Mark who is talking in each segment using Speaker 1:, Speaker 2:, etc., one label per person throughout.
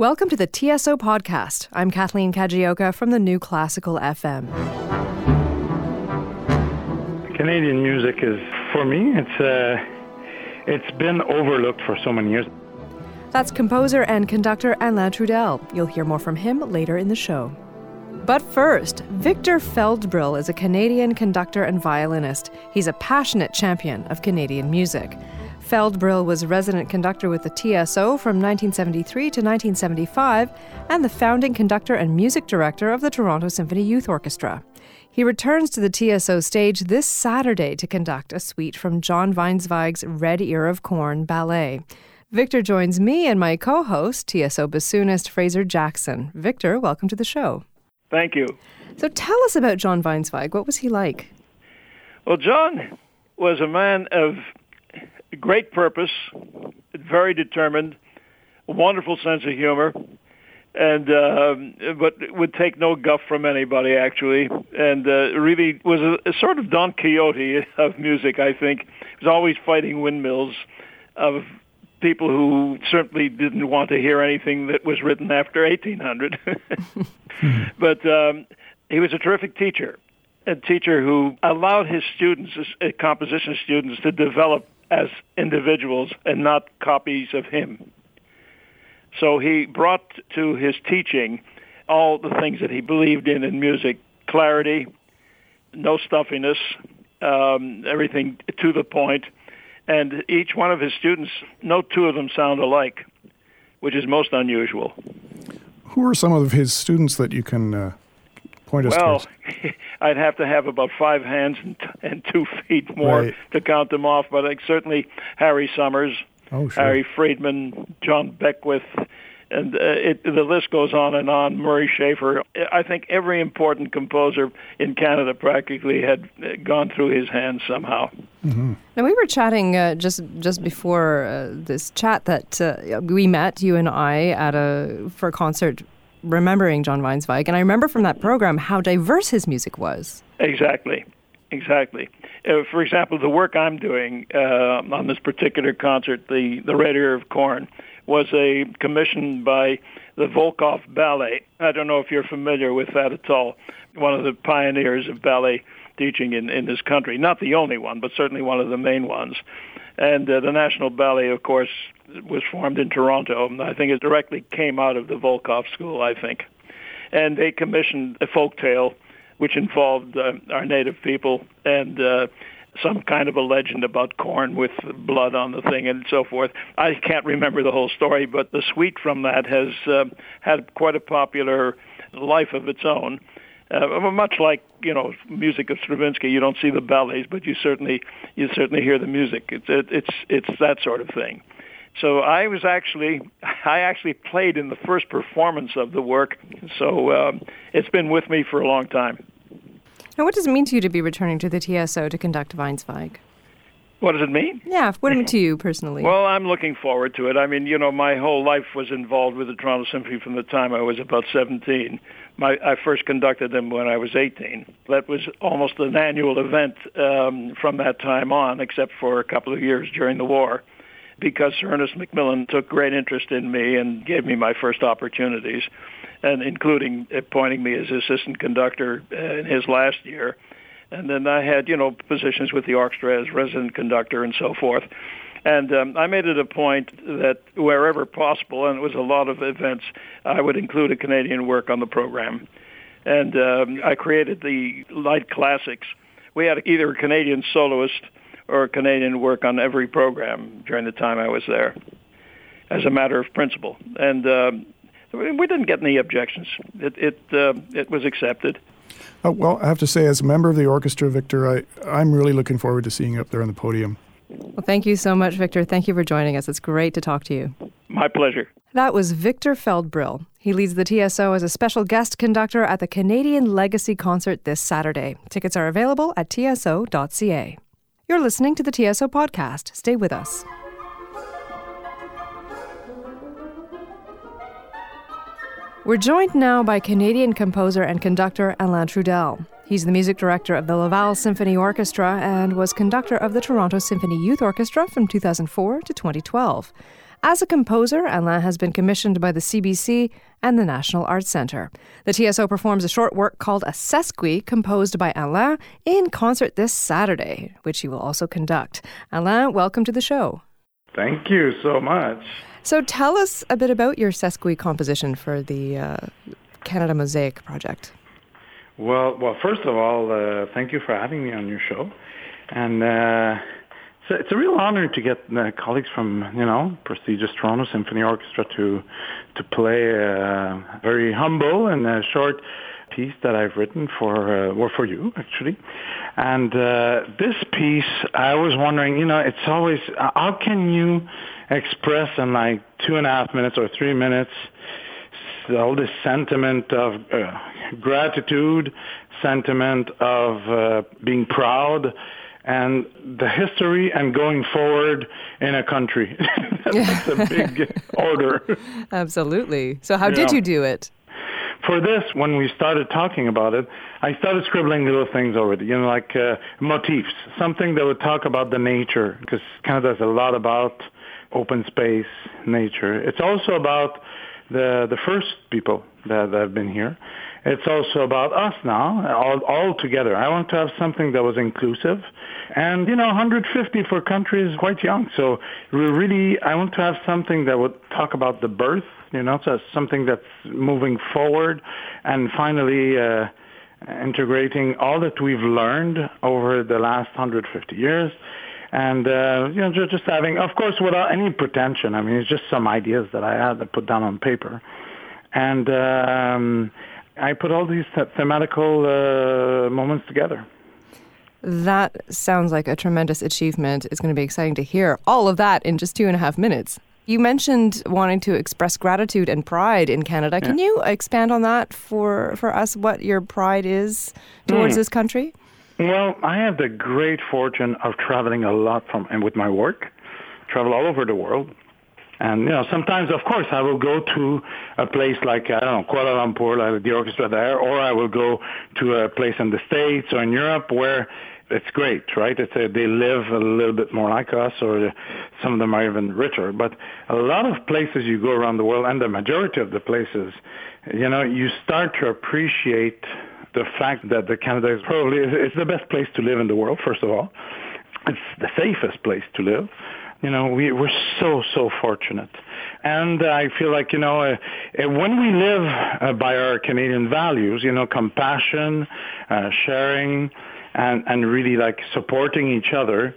Speaker 1: Welcome to the TSO podcast. I'm Kathleen Kajioka from the New Classical FM.
Speaker 2: Canadian music is, for me, it's uh, it's been overlooked for so many years.
Speaker 1: That's composer and conductor Alain Trudel. You'll hear more from him later in the show. But first, Victor Feldbrill is a Canadian conductor and violinist. He's a passionate champion of Canadian music. Feldbrill was resident conductor with the TSO from 1973 to 1975 and the founding conductor and music director of the Toronto Symphony Youth Orchestra. He returns to the TSO stage this Saturday to conduct a suite from John Weinzweig's Red Ear of Corn ballet. Victor joins me and my co host, TSO bassoonist Fraser Jackson. Victor, welcome to the show.
Speaker 3: Thank you.
Speaker 1: So tell us about John Weinzweig. What was he like?
Speaker 3: Well, John was a man of great purpose, very determined, wonderful sense of humor, and uh, but would take no guff from anybody actually, and uh, really was a, a sort of Don Quixote of music. I think he was always fighting windmills of people who certainly didn't want to hear anything that was written after 1800. but um, he was a terrific teacher, a teacher who allowed his students, his composition students, to develop as individuals and not copies of him. So he brought to his teaching all the things that he believed in in music, clarity, no stuffiness, um, everything to the point. and each one of his students, no two of them sound alike, which is most unusual.
Speaker 4: Who are some of his students that you can uh, point us
Speaker 3: well,
Speaker 4: towards?
Speaker 3: I'd have to have about five hands and, and two feet more
Speaker 4: Right.
Speaker 3: to count them off, but like, certainly Harry Somers,
Speaker 4: Oh, sure.
Speaker 3: Harry Freedman, John Beckwith, and uh, it, the list goes on and on. Murray Schafer. I think every important composer in Canada practically had uh, gone through his hands somehow.
Speaker 1: Now we were chatting uh, just just before uh, this chat that uh, we met you and I at a for a concert remembering John Weinzweig, and I remember from that program how diverse his music was.
Speaker 3: Exactly, exactly. Uh, for example, the work I'm doing uh, on this particular concert, the the Red Ear of Corn, was a commission by the Volkoff Ballet. I don't know if you're familiar with that at all. One of the pioneers of ballet teaching in, in this country. Not the only one, but certainly one of the main ones. And uh, the National Ballet, of course, was formed in Toronto. And I think it directly came out of the Volkoff School, I think. And they commissioned a folk tale which involved uh, our native people and uh, some kind of a legend about corn with blood on the thing and so forth. I can't remember the whole story, but the suite from that has uh, had quite a popular life of its own. Uh, much like you know music of Stravinsky, you don't see the ballets, but you certainly you certainly hear the music. It's it, it's it's that sort of thing. So I was actually I actually played in the first performance of the work. So um, it's been with me for a long time.
Speaker 1: Now, what does it mean to you to be returning to the TSO to conduct Weinzweig?
Speaker 3: What does it mean?
Speaker 1: Yeah, what it to you personally?
Speaker 3: Well, I'm looking forward to it. I mean, you know, my whole life was involved with the Toronto Symphony from the time I was about 17. My, I first conducted them when I was 18. That was almost an annual event um, from that time on, except for a couple of years during the war, because Sir Ernest Macmillan took great interest in me and gave me my first opportunities, and including appointing me as assistant conductor uh, in his last year. And then I had, you know, positions with the orchestra as resident conductor and so forth. And um, I made it a point that wherever possible, and it was a lot of events, I would include a Canadian work on the program. And um, I created the light classics. We had either a Canadian soloist or a Canadian work on every program during the time I was there, as a matter of principle. And um, we didn't get any objections. It it uh, it was accepted.
Speaker 4: Uh, well, I have to say, as a member of the orchestra, Victor, I, I'm really looking forward to seeing you up there on the podium.
Speaker 1: well, thank you so much, Victor. Thank you for joining us. It's great to talk to you.
Speaker 3: My pleasure.
Speaker 1: That was Victor Feldbrill. He leads the TSO as a special guest conductor at the Canadian Legacy Concert this Saturday. Tickets are available at tso.ca. You're listening to the TSO podcast. Stay with us. We're joined now by Canadian composer and conductor Alain Trudel. He's the music director of the Laval Symphony Orchestra and was conductor of the Toronto Symphony Youth Orchestra from 2004 to 2012. As a composer, Alain has been commissioned by the CBC and the National Arts Centre. The TSO performs a short work called a Sesqui, composed by Alain, in concert this Saturday, which he will also conduct. Alain, welcome to the show.
Speaker 2: Thank you so much.
Speaker 1: So tell us a bit about your Sesqui composition for the uh, Canada Mosaic project.
Speaker 2: Well, well, first of all, uh, thank you for having me on your show, and uh, it's, a, it's a real honor to get uh, colleagues from you know prestigious Toronto Symphony Orchestra to to play a very humble and a short piece that I've written for uh, or for you actually. And uh, this piece, I was wondering, you know, it's always how can you express in like two and a half minutes or three minutes all this sentiment of uh, gratitude, sentiment of uh, being proud, and the history and going forward in a country. That's a big order.
Speaker 1: Absolutely. So, how did you do it?
Speaker 2: For this, when we started talking about it, I started scribbling little things already, you know, like uh, motifs, something that would talk about the nature, because Canada does a lot about open space, nature. It's also about the the first people that, that have been here. It's also about us now, all, all together. I want to have something that was inclusive. And, you know, 150 for country is quite young. So we really, I want to have something that would talk about the birth, you know, so something that's moving forward and finally uh, integrating all that we've learned over the last 150 years and uh, you know just, just having, of course, without any pretension. I mean, it's just some ideas that I had that put down on paper, and um, I put all these thematical uh, moments together.
Speaker 1: That sounds like a tremendous achievement. It's going to be exciting to hear all of that in just two and a half minutes. You mentioned wanting to express gratitude and pride in Canada. Yeah. Can you expand on that for, for us, what your pride is towards mm. this country?
Speaker 2: Well, I have the great fortune of traveling a lot from and with my work, travel all over the world. And you know, sometimes, of course, I will go to a place like I don't know Kuala Lumpur, like the orchestra there, or I will go to a place in the States or in Europe where it's great, right? It's a, they live a little bit more like us, or some of them are even richer. But a lot of places you go around the world, and the majority of the places, you know, you start to appreciate the fact that the Canada is probably it's the best place to live in the world. First of all, it's the safest place to live. You know, we we're so so fortunate, and I feel like you know uh, uh, when we live uh, by our Canadian values, you know, compassion, uh, sharing, and and really like supporting each other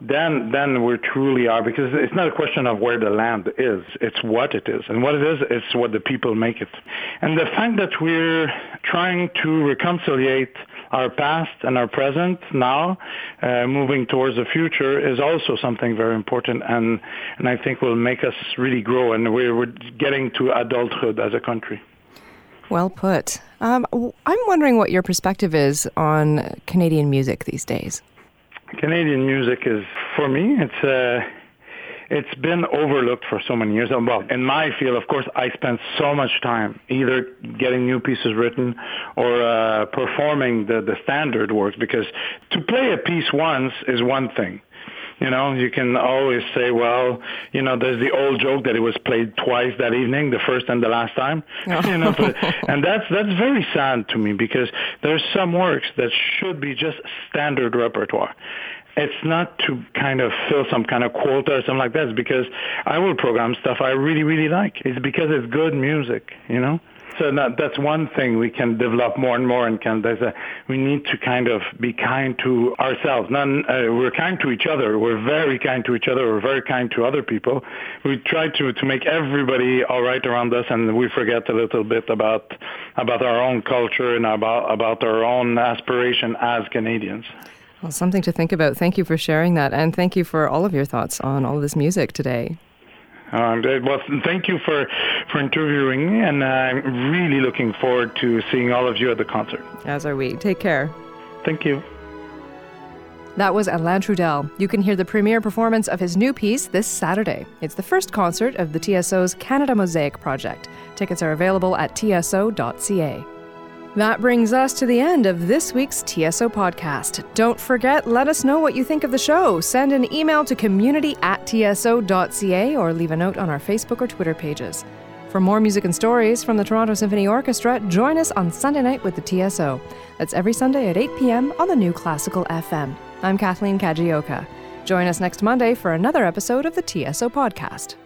Speaker 2: then then we truly are because it's not a question of where the land is it's what it is. And what it is is what the people make it. And the fact that we're trying to reconciliate our past and our present now uh, moving towards the future is also something very important and and I think will make us really grow. And we're, we're getting to adulthood as a country.
Speaker 1: Well put. Um, I'm wondering what your perspective is on Canadian music these days
Speaker 2: Canadian music is, for me, it's uh, it's been overlooked for so many years. Well, in my field, of course, I spent so much time either getting new pieces written or uh, performing the, the standard works because to play a piece once is one thing. You know, you can always say, well, you know, there's the old joke that it was played twice that evening, the first and the last time. Oh. you know, but, and that's that's very sad to me because there's some works that should be just standard repertoire it's not to kind of fill some kind of quota or something like that. It's because I will program stuff I really, really like. It's because it's good music, you know? So that, that's one thing we can develop more and more and can, there's a, we need to kind of be kind to ourselves. None, uh, we're kind to each other. We're very kind to each other. We're very kind to other people. We try to, to make everybody all right around us and we forget a little bit about, about our own culture and about, about our own aspiration as Canadians.
Speaker 1: Well, something to think about. Thank you for sharing that. And thank you for all of your thoughts on all of this music today.
Speaker 2: Uh, well, thank you for, for interviewing me, and I'm really looking forward to seeing all of you at the concert.
Speaker 1: As are we. Take care.
Speaker 2: Thank you.
Speaker 1: That was Alain Trudel. You can hear the premiere performance of his new piece this Saturday. It's the first concert of the TSO's Canada Mosaic project. Tickets are available at tso.ca. That brings us to the end of this week's TSO podcast. Don't forget, let us know what you think of the show. Send an email to community at tso.ca or leave a note on our Facebook or Twitter pages. For more music and stories from the Toronto Symphony Orchestra, join us on Sunday night with the TSO. That's every Sunday at 8 p.m. on the new Classical FM. I'm Kathleen Kajioka. Join us next Monday for another episode of the TSO podcast.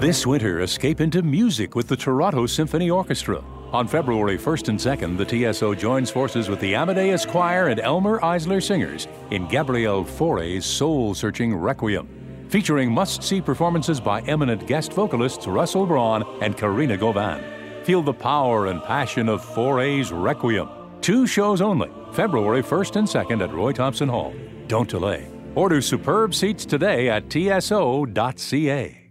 Speaker 5: This winter, escape into music with the Toronto Symphony Orchestra. On February 1st and 2nd, the TSO joins forces with the Amadeus Choir and Elmer Iseler Singers in Gabriel Fauré's soul searching Requiem, featuring must see performances by eminent guest vocalists Russell Braun and Karina Gauvin. Feel the power and passion of Fauré's Requiem. Two shows only, February 1st and 2nd at Roy Thomson Hall. Don't delay. Order superb seats today at tso.ca.